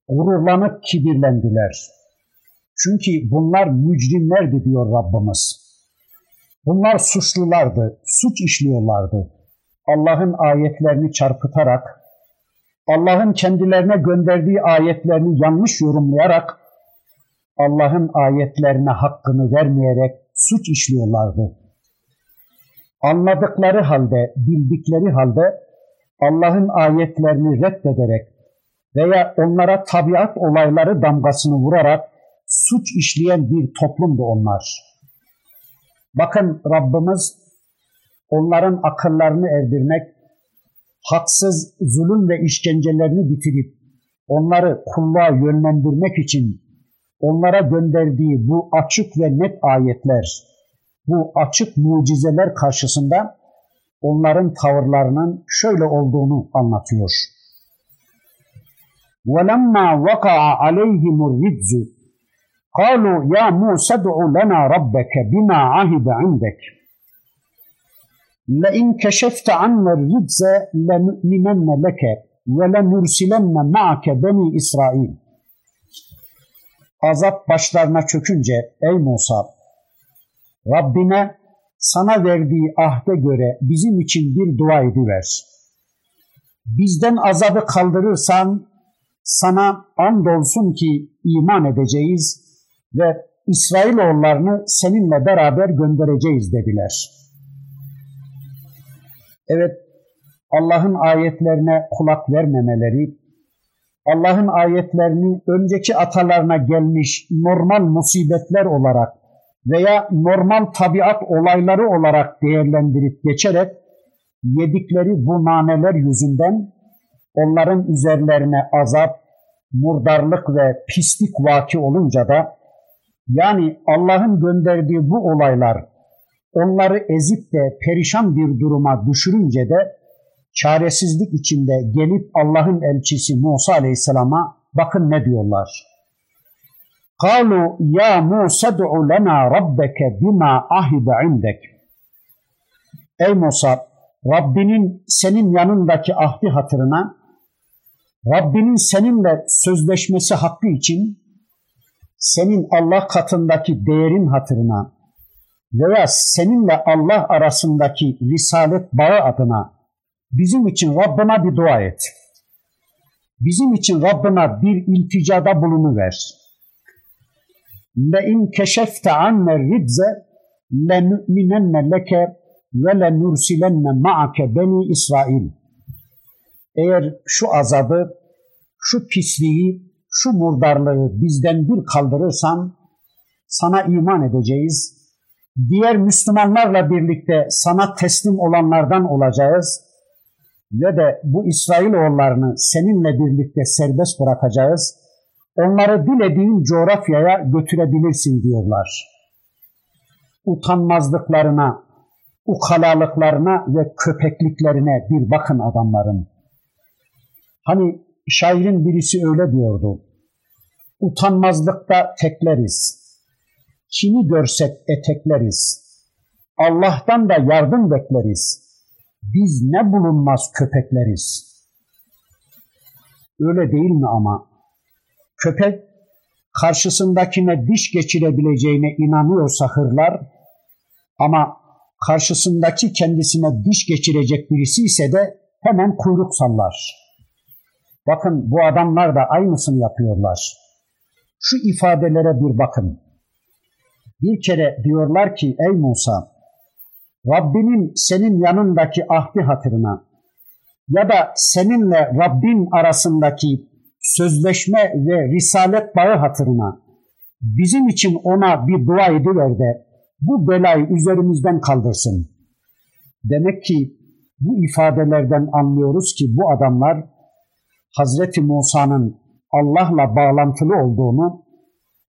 [SPEAKER 1] Gururlanıp kibirlendiler. Çünkü bunlar mücrimlerdi diyor Rabbimiz. Bunlar suçlulardı, suç işliyorlardı. Allah'ın ayetlerini çarpıtarak, Allah'ın kendilerine gönderdiği ayetlerini yanlış yorumlayarak, Allah'ın ayetlerine hakkını vermeyerek suç işliyorlardı anladıkları halde, bildikleri halde Allah'ın ayetlerini reddederek veya onlara tabiat olayları damgasını vurarak suç işleyen bir toplumdu onlar. Bakın Rabbimiz onların akıllarını erdirmek, haksız zulüm ve işkencelerini bitirip onları kulluğa yönlendirmek için onlara gönderdiği bu açık ve net ayetler, bu açık mucizeler karşısında onların tavırlarının şöyle olduğunu anlatıyor. وَلَمَّا وَقَعَ عَلَيْهِمُ الرِّجْزُ قَالُوا يَا مُوسَى ادْعُ لَنَا رَبَّكَ بِمَا عَهِدَ عِنْدَكَ لَئِنْ كَشَفْتَ عَنَّا الرِّجْزَ لَنُؤْمِنَنَّ لَكَ وَلَنُرْسِلَنَّ مَعَكَ بَنِي İsrail. Azap başlarına çökünce ey Musa Rabbine sana verdiği ahde göre bizim için bir dua ediver. Bizden azabı kaldırırsan sana andolsun ki iman edeceğiz ve İsrailoğullarını seninle beraber göndereceğiz dediler. Evet, Allah'ın ayetlerine kulak vermemeleri, Allah'ın ayetlerini önceki atalarına gelmiş normal musibetler olarak veya normal tabiat olayları olarak değerlendirip geçerek yedikleri bu naneler yüzünden onların üzerlerine azap, murdarlık ve pislik vaki olunca da yani Allah'ın gönderdiği bu olaylar onları ezip de perişan bir duruma düşürünce de çaresizlik içinde gelip Allah'ın elçisi Musa Aleyhisselam'a bakın ne diyorlar. قالوا يا موسى ادع لنا ربك بما عهد عندك Ey Musa, Rabbinin senin yanındaki ahdi hatırına, Rabbinin seninle sözleşmesi hakkı için, senin Allah katındaki değerin hatırına veya seninle Allah arasındaki risalet bağı adına bizim için Rabbına bir dua et. Bizim için Rabbına bir ilticada bulunuver. لَاِنْ كَشَفْتَ عَنَّ الرِّبْزَ لَنُؤْمِنَنَّ لَكَ وَلَنُرْسِلَنَّ مَعَكَ بَنِي İsrail. Eğer şu azabı, şu pisliği, şu murdarlığı bizden bir kaldırırsan sana iman edeceğiz. Diğer Müslümanlarla birlikte sana teslim olanlardan olacağız ve de bu İsrailoğullarını seninle birlikte serbest bırakacağız. Onları dilediğin coğrafyaya götürebilirsin diyorlar. Utanmazlıklarına, ukalalıklarına ve köpekliklerine bir bakın adamların. Hani şairin birisi öyle diyordu. Utanmazlıkta tekleriz. Kimi görsek etekleriz. Allah'tan da yardım bekleriz. Biz ne bulunmaz köpekleriz. Öyle değil mi ama? Köpek karşısındakine diş geçirebileceğine inanıyorsa hırlar ama karşısındaki kendisine diş geçirecek birisi ise de hemen kuyruk sallar. Bakın bu adamlar da aynısını yapıyorlar. Şu ifadelere bir bakın. Bir kere diyorlar ki ey Musa, Rabbinin senin yanındaki ahdi hatırına ya da seninle Rabbin arasındaki sözleşme ve risalet bağı hatırına bizim için ona bir dua ediver de bu belayı üzerimizden kaldırsın. Demek ki bu ifadelerden anlıyoruz ki bu adamlar Hazreti Musa'nın Allah'la bağlantılı olduğunu,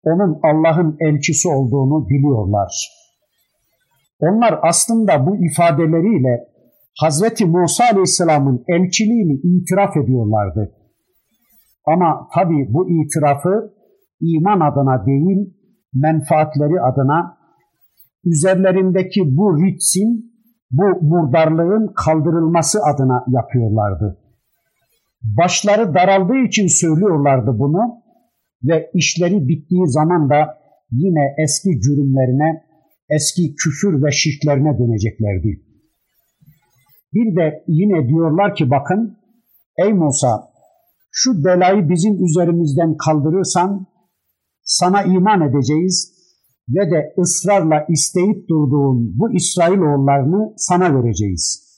[SPEAKER 1] onun Allah'ın elçisi olduğunu biliyorlar. Onlar aslında bu ifadeleriyle Hazreti Musa Aleyhisselam'ın elçiliğini itiraf ediyorlardı. Ama tabi bu itirafı iman adına değil, menfaatleri adına, üzerlerindeki bu ritsin, bu murdarlığın kaldırılması adına yapıyorlardı. Başları daraldığı için söylüyorlardı bunu ve işleri bittiği zaman da yine eski cürümlerine, eski küfür ve şirklerine döneceklerdi. Bir de yine diyorlar ki bakın, ey Musa şu belayı bizim üzerimizden kaldırırsan sana iman edeceğiz ve de ısrarla isteyip durduğun bu İsrailoğullarını sana vereceğiz.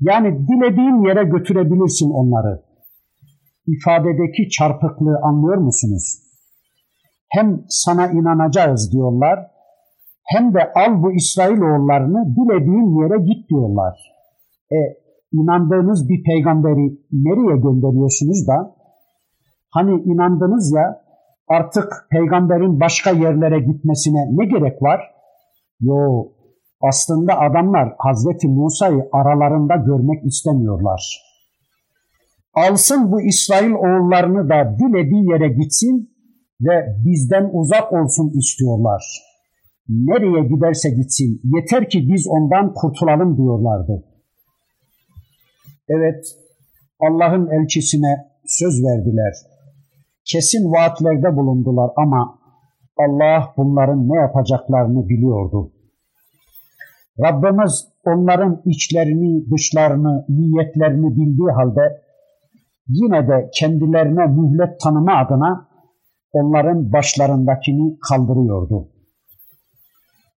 [SPEAKER 1] Yani dilediğin yere götürebilirsin onları. İfadedeki çarpıklığı anlıyor musunuz? Hem sana inanacağız diyorlar, hem de al bu İsrailoğullarını dilediğin yere git diyorlar. E inandığınız bir peygamberi nereye gönderiyorsunuz da? Hani inandınız ya artık peygamberin başka yerlere gitmesine ne gerek var? Yo aslında adamlar Hazreti Musa'yı aralarında görmek istemiyorlar. Alsın bu İsrail oğullarını da dilediği yere gitsin ve bizden uzak olsun istiyorlar. Nereye giderse gitsin yeter ki biz ondan kurtulalım diyorlardı. Evet, Allah'ın elçisine söz verdiler. Kesin vaatlerde bulundular ama Allah bunların ne yapacaklarını biliyordu. Rabbimiz onların içlerini, dışlarını, niyetlerini bildiği halde yine de kendilerine mühlet tanıma adına onların başlarındakini kaldırıyordu.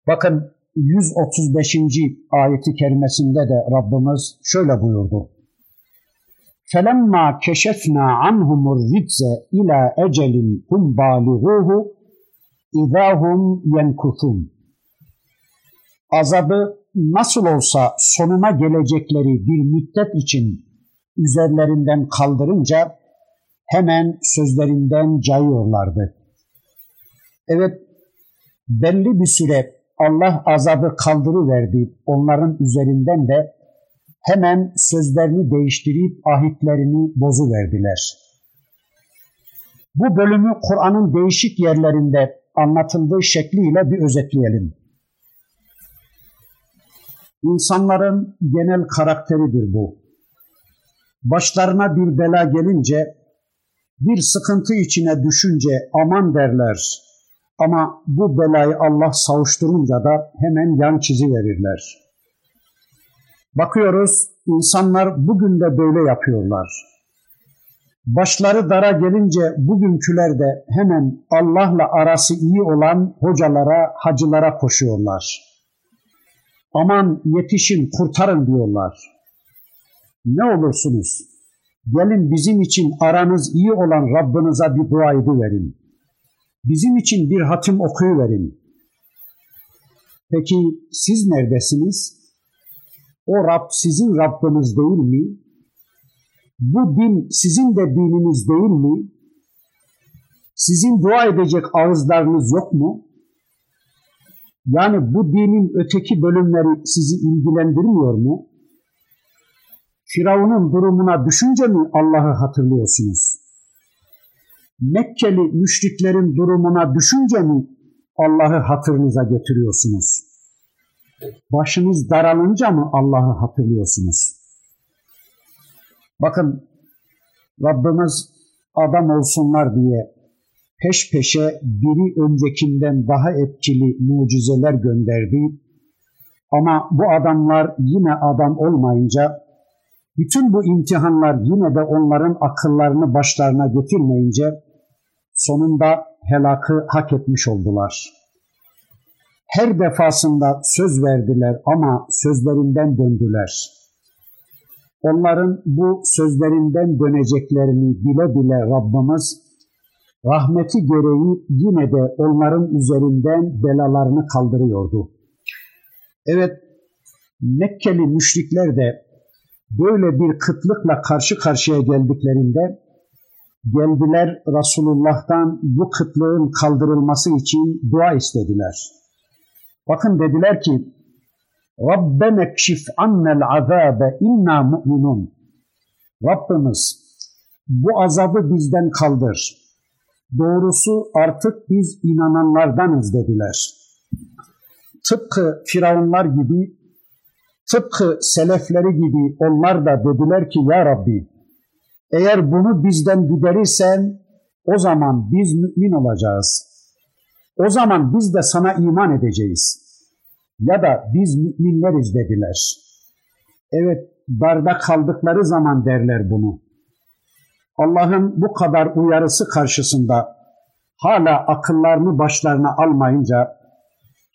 [SPEAKER 1] Bakın 135. ayeti kerimesinde de Rabbimiz şöyle buyurdu. فَلَمَّا كَشَفْنَا عَنْهُمُ الرِّجْزَ إِلَى اَجَلٍ هُمْ بَالِغُوهُ اِذَا هُمْ يَنْكُثُونَ Azabı nasıl olsa sonuna gelecekleri bir müddet için üzerlerinden kaldırınca hemen sözlerinden cayıyorlardı. Evet, belli bir süre Allah azabı kaldırıverdi onların üzerinden de hemen sözlerini değiştirip ahitlerini bozuverdiler. Bu bölümü Kur'an'ın değişik yerlerinde anlatıldığı şekliyle bir özetleyelim. İnsanların genel karakteridir bu. Başlarına bir bela gelince, bir sıkıntı içine düşünce aman derler. Ama bu belayı Allah savuşturunca da hemen yan çizi verirler. Bakıyoruz insanlar bugün de böyle yapıyorlar. Başları dara gelince bugünküler de hemen Allah'la arası iyi olan hocalara, hacılara koşuyorlar. Aman yetişin, kurtarın diyorlar. Ne olursunuz, gelin bizim için aranız iyi olan Rabbinize bir dua ediverin. Bizim için bir hatim okuyuverin. Peki siz neredesiniz? O Rab sizin Rabbiniz değil mi? Bu din sizin de dininiz değil mi? Sizin dua edecek ağızlarınız yok mu? Yani bu dinin öteki bölümleri sizi ilgilendirmiyor mu? Firavun'un durumuna düşünce mi Allah'ı hatırlıyorsunuz? Mekkeli müşriklerin durumuna düşünce mi Allah'ı hatırınıza getiriyorsunuz? Başınız daralınca mı Allah'ı hatırlıyorsunuz? Bakın Rabbimiz adam olsunlar diye peş peşe biri öncekinden daha etkili mucizeler gönderdi. Ama bu adamlar yine adam olmayınca, bütün bu imtihanlar yine de onların akıllarını başlarına getirmeyince, sonunda helakı hak etmiş oldular. Her defasında söz verdiler ama sözlerinden döndüler. Onların bu sözlerinden döneceklerini bile bile Rabbimiz rahmeti gereği yine de onların üzerinden belalarını kaldırıyordu. Evet, Mekkeli müşrikler de böyle bir kıtlıkla karşı karşıya geldiklerinde geldiler Resulullah'tan bu kıtlığın kaldırılması için dua istediler. Bakın dediler ki Rabbena kşif annel azabe inna mu'minun Rabbimiz bu azabı bizden kaldır. Doğrusu artık biz inananlardanız dediler. Tıpkı firavunlar gibi, tıpkı selefleri gibi onlar da dediler ki ya Rabbi eğer bunu bizden giderirsen o zaman biz mümin olacağız. O zaman biz de sana iman edeceğiz. Ya da biz müminleriz dediler. Evet darda kaldıkları zaman derler bunu. Allah'ın bu kadar uyarısı karşısında hala akıllarını başlarına almayınca,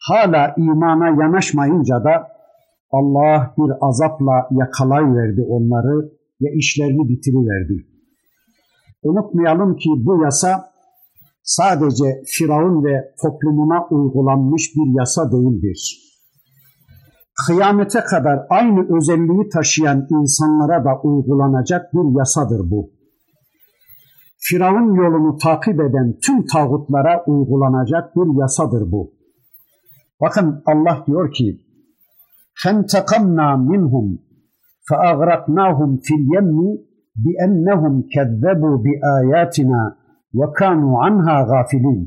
[SPEAKER 1] hala imana yanaşmayınca da Allah bir azapla yakalayıverdi onları ve işlerini bitiriverdi. Unutmayalım ki bu yasa sadece Firavun ve toplumuna uygulanmış bir yasa değildir. Kıyamete kadar aynı özelliği taşıyan insanlara da uygulanacak bir yasadır bu. Firavun yolunu takip eden tüm tağutlara uygulanacak bir yasadır bu. Bakın Allah diyor ki فَانْتَقَمْنَا مِنْهُمْ فَأَغْرَقْنَاهُمْ فِي الْيَمِّ بِأَنَّهُمْ كَذَّبُوا بِآيَاتِنَا وَكَانُوا عَنْهَا غَافِلِينَ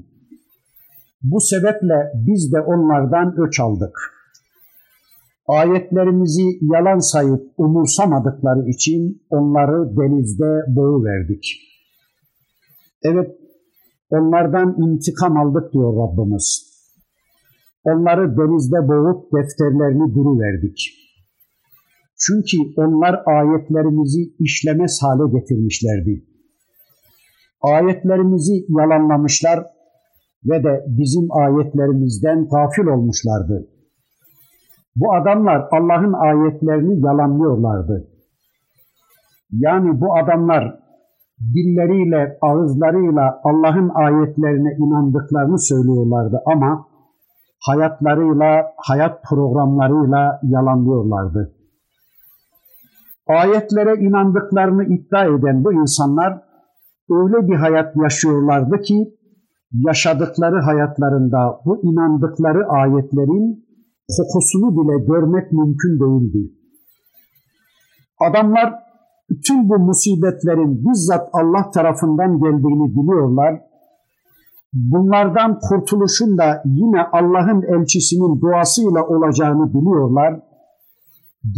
[SPEAKER 1] Bu sebeple biz de onlardan öç aldık. Ayetlerimizi yalan sayıp umursamadıkları için onları denizde boğuverdik. Evet, onlardan intikam aldık diyor Rabbimiz. Onları denizde boğup defterlerini duruverdik. Çünkü onlar ayetlerimizi işlemez hale getirmişlerdi. Ayetlerimizi yalanlamışlar ve de bizim ayetlerimizden gafil olmuşlardı. Bu adamlar Allah'ın ayetlerini yalanlıyorlardı. Yani bu adamlar dilleriyle, ağızlarıyla Allah'ın ayetlerine inandıklarını söylüyorlardı ama hayatlarıyla, hayat programlarıyla yalanlıyorlardı. Ayetlere inandıklarını iddia eden bu insanlar öyle bir hayat yaşıyorlardı ki yaşadıkları hayatlarında bu inandıkları ayetlerin kokusunu bile görmek mümkün değildi. Adamlar tüm bu musibetlerin bizzat Allah tarafından geldiğini biliyorlar. Bunlardan kurtuluşun da yine Allah'ın elçisinin duasıyla olacağını biliyorlar.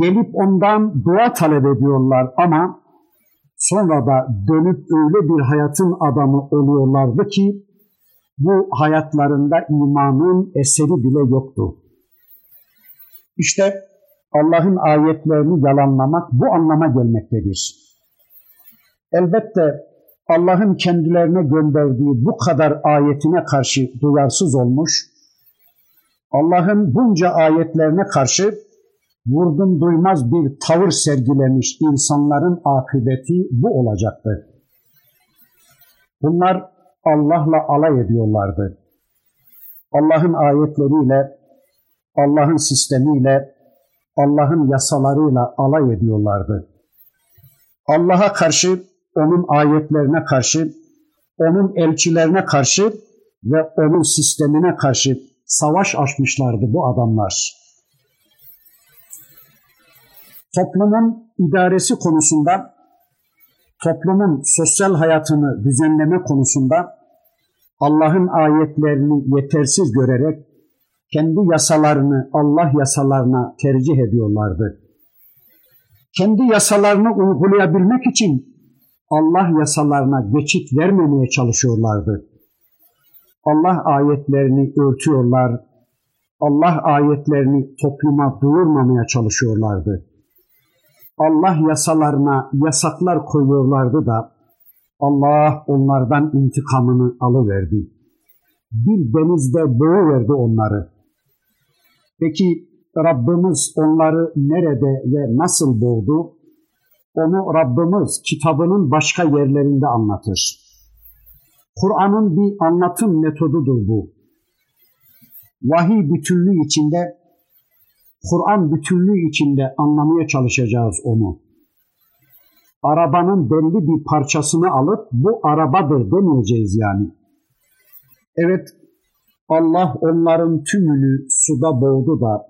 [SPEAKER 1] Gelip ondan dua talep ediyorlar ama sonra da dönüp öyle bir hayatın adamı oluyorlardı ki bu hayatlarında imanın eseri bile yoktu. İşte Allah'ın ayetlerini yalanlamak bu anlama gelmektedir. Elbette Allah'ın kendilerine gönderdiği bu kadar ayetine karşı duyarsız olmuş, Allah'ın bunca ayetlerine karşı vurdum duymaz bir tavır sergilemiş insanların akıbeti bu olacaktı. Bunlar Allah'la alay ediyorlardı. Allah'ın ayetleriyle, Allah'ın sistemiyle, Allah'ın yasalarıyla alay ediyorlardı. Allah'a karşı, onun ayetlerine karşı, onun elçilerine karşı ve onun sistemine karşı savaş açmışlardı bu adamlar. Toplumun idaresi konusunda, toplumun sosyal hayatını düzenleme konusunda Allah'ın ayetlerini yetersiz görerek kendi yasalarını Allah yasalarına tercih ediyorlardı. Kendi yasalarını uygulayabilmek için Allah yasalarına geçit vermemeye çalışıyorlardı. Allah ayetlerini örtüyorlar, Allah ayetlerini topluma duyurmamaya çalışıyorlardı. Allah yasalarına yasaklar koyuyorlardı da Allah onlardan intikamını alıverdi. Bir denizde boğuverdi onları. Peki Rabbimiz onları nerede ve nasıl boğdu? Onu Rabbimiz kitabının başka yerlerinde anlatır. Kur'an'ın bir anlatım metodudur bu. Vahiy bütünlüğü içinde, Kur'an bütünlüğü içinde anlamaya çalışacağız onu. Arabanın belli bir parçasını alıp bu arabadır demeyeceğiz yani. Evet Allah onların tümünü suda boğdu da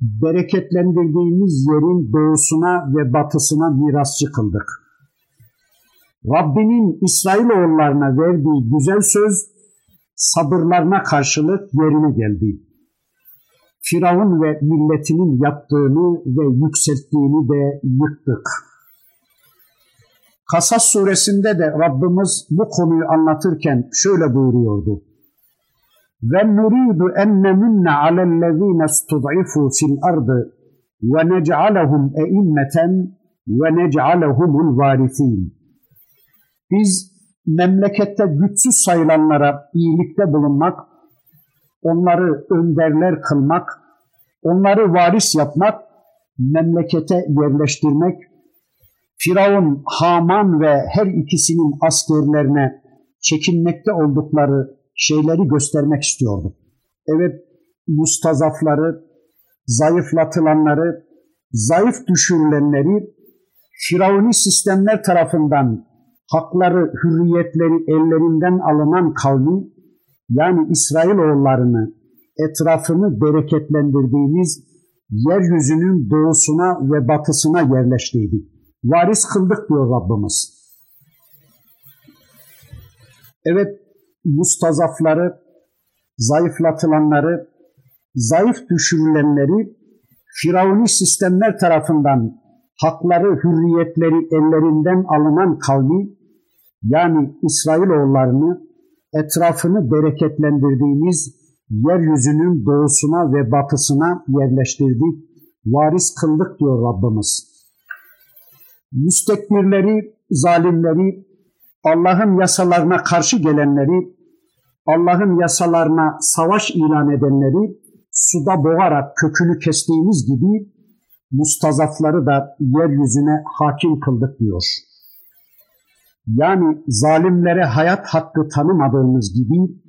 [SPEAKER 1] bereketlendirdiğimiz yerin doğusuna ve batısına mirasçı kıldık. Rabbinin İsrailoğullarına verdiği güzel söz sabırlarına karşılık yerine geldi. Firavun ve milletinin yaptığını ve yükselttiğini de yıktık. Kasas suresinde de Rabbimiz bu konuyu anlatırken şöyle buyuruyordu. وَنُرِيدُ أَنْ نَمُنَّ عَلَى الَّذ۪ينَ اسْتُضْعِفُوا فِي الْأَرْضِ وَنَجْعَلَهُمْ اَئِمَّةً وَنَجْعَلَهُمُ الْوَارِثِينَ Biz memlekette güçsüz sayılanlara iyilikte bulunmak, onları önderler kılmak, onları varis yapmak, memlekete yerleştirmek, Firavun, Haman ve her ikisinin askerlerine çekinmekte oldukları şeyleri göstermek istiyordu. Evet, mustazafları, zayıflatılanları, zayıf düşürülenleri Firavuni sistemler tarafından hakları, hürriyetleri ellerinden alınan kavmi yani İsrailoğullarını etrafını bereketlendirdiğimiz yeryüzünün doğusuna ve batısına yerleştirdik. Varis kıldık diyor Rabbimiz. Evet mustazafları, zayıflatılanları, zayıf düşürülenleri Firavuni sistemler tarafından hakları, hürriyetleri ellerinden alınan kavmi yani İsrailoğullarını etrafını bereketlendirdiğimiz yeryüzünün doğusuna ve batısına yerleştirdik, varis kıldık diyor Rabbimiz. Müstekbirleri, zalimleri, Allah'ın yasalarına karşı gelenleri, Allah'ın yasalarına savaş ilan edenleri suda boğarak kökünü kestiğimiz gibi mustazafları da yeryüzüne hakim kıldık diyor. Yani zalimlere hayat hakkı tanımadığımız gibi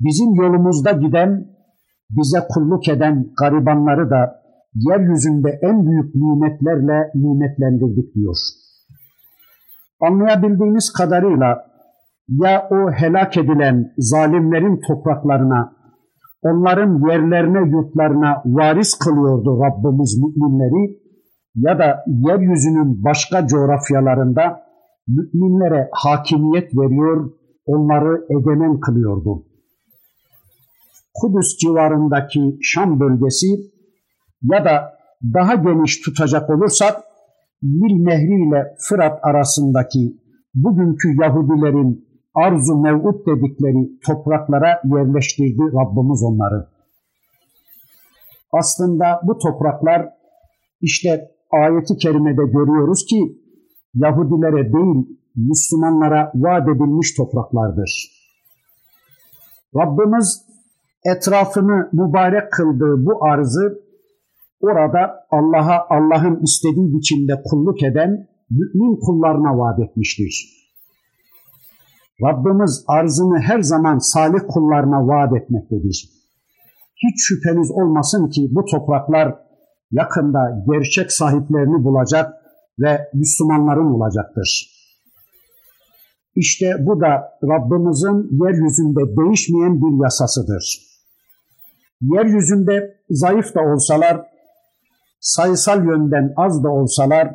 [SPEAKER 1] bizim yolumuzda giden, bize kulluk eden garibanları da yeryüzünde en büyük nimetlerle nimetlendirdik diyor. Anlayabildiğimiz kadarıyla ya o helak edilen zalimlerin topraklarına, onların yerlerine, yurtlarına varis kılıyordu Rabbimiz müminleri ya da yeryüzünün başka coğrafyalarında müminlere hakimiyet veriyor, onları egemen kılıyordu. Kudüs civarındaki Şam bölgesi ya da daha geniş tutacak olursak Nil Nehri ile Fırat arasındaki bugünkü Yahudilerin arzu mevut dedikleri topraklara yerleştirdi Rabbimiz onları. Aslında bu topraklar işte ayeti kerimede görüyoruz ki Yahudilere değil Müslümanlara vaat edilmiş topraklardır. Rabbimiz etrafını mübarek kıldığı bu arzı orada Allah'a Allah'ın istediği biçimde kulluk eden mümin kullarına vaat etmiştir. Rabbimiz arzını her zaman salih kullarına vaat etmektedir. Hiç şüpheniz olmasın ki bu topraklar yakında gerçek sahiplerini bulacak ve Müslümanların olacaktır. İşte bu da Rabbimizin yeryüzünde değişmeyen bir yasasıdır. Yeryüzünde zayıf da olsalar, sayısal yönden az da olsalar,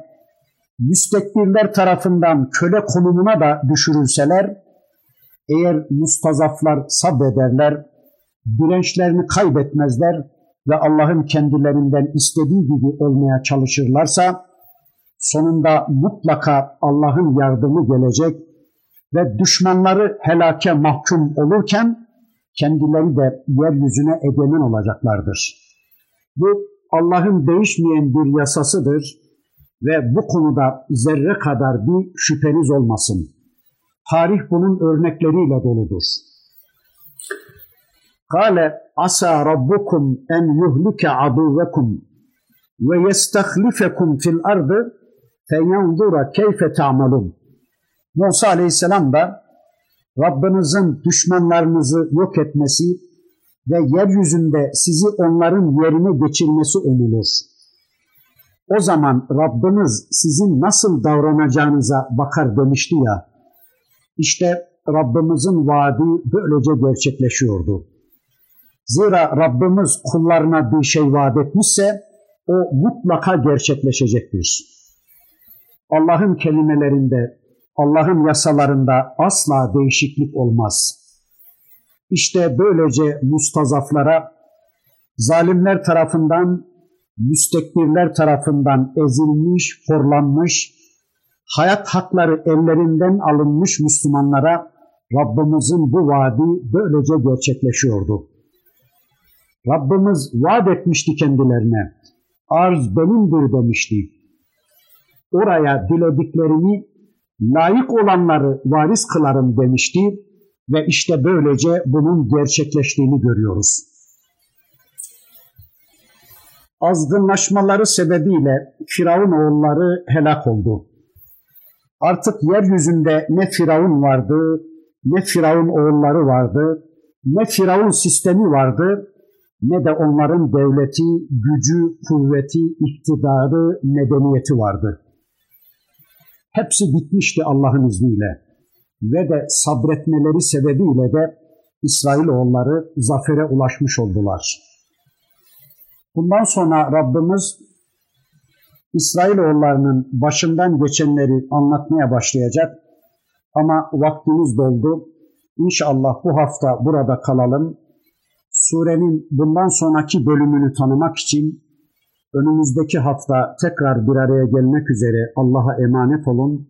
[SPEAKER 1] müstekbirler tarafından köle konumuna da düşürülseler, eğer mustazaflar sabrederler, dirençlerini kaybetmezler ve Allah'ın kendilerinden istediği gibi olmaya çalışırlarsa, sonunda mutlaka Allah'ın yardımı gelecek ve düşmanları helake mahkum olurken kendileri de yeryüzüne egemen olacaklardır. Bu Allah'ın değişmeyen bir yasasıdır ve bu konuda zerre kadar bir şüpheniz olmasın. Tarih bunun örnekleriyle doludur. Kale asa rabbukum en yuhlike aduvekum ve yestahlifekum fil ardı feyanzura keyfe ta'malun. Musa aleyhisselam da Rabbinizin düşmanlarınızı yok etmesi ve yeryüzünde sizi onların yerine geçirmesi umulur. O zaman Rabbiniz sizin nasıl davranacağınıza bakar demişti ya. İşte Rabbimizin vaadi böylece gerçekleşiyordu. Zira Rabbimiz kullarına bir şey vaat etmişse o mutlaka gerçekleşecektir. Allah'ın kelimelerinde, Allah'ın yasalarında asla değişiklik olmaz. İşte böylece mustazaflara zalimler tarafından, müstekbirler tarafından ezilmiş, horlanmış, hayat hakları ellerinden alınmış Müslümanlara Rabbimizin bu vaadi böylece gerçekleşiyordu. Rabbimiz vaat etmişti kendilerine. Arz benimdir demişti. Oraya dilediklerini layık olanları varis kılarım demişti ve işte böylece bunun gerçekleştiğini görüyoruz. Azgınlaşmaları sebebiyle Firavun oğulları helak oldu. Artık yeryüzünde ne Firavun vardı, ne Firavun oğulları vardı, ne Firavun sistemi vardı, ne de onların devleti, gücü, kuvveti, iktidarı, medeniyeti vardı. Hepsi bitmişti Allah'ın izniyle ve de sabretmeleri sebebiyle de İsrailoğulları zafere ulaşmış oldular. Bundan sonra Rabbimiz İsrailoğullarının başından geçenleri anlatmaya başlayacak ama vaktimiz doldu. İnşallah bu hafta burada kalalım. Surenin bundan sonraki bölümünü tanımak için önümüzdeki hafta tekrar bir araya gelmek üzere Allah'a emanet olun.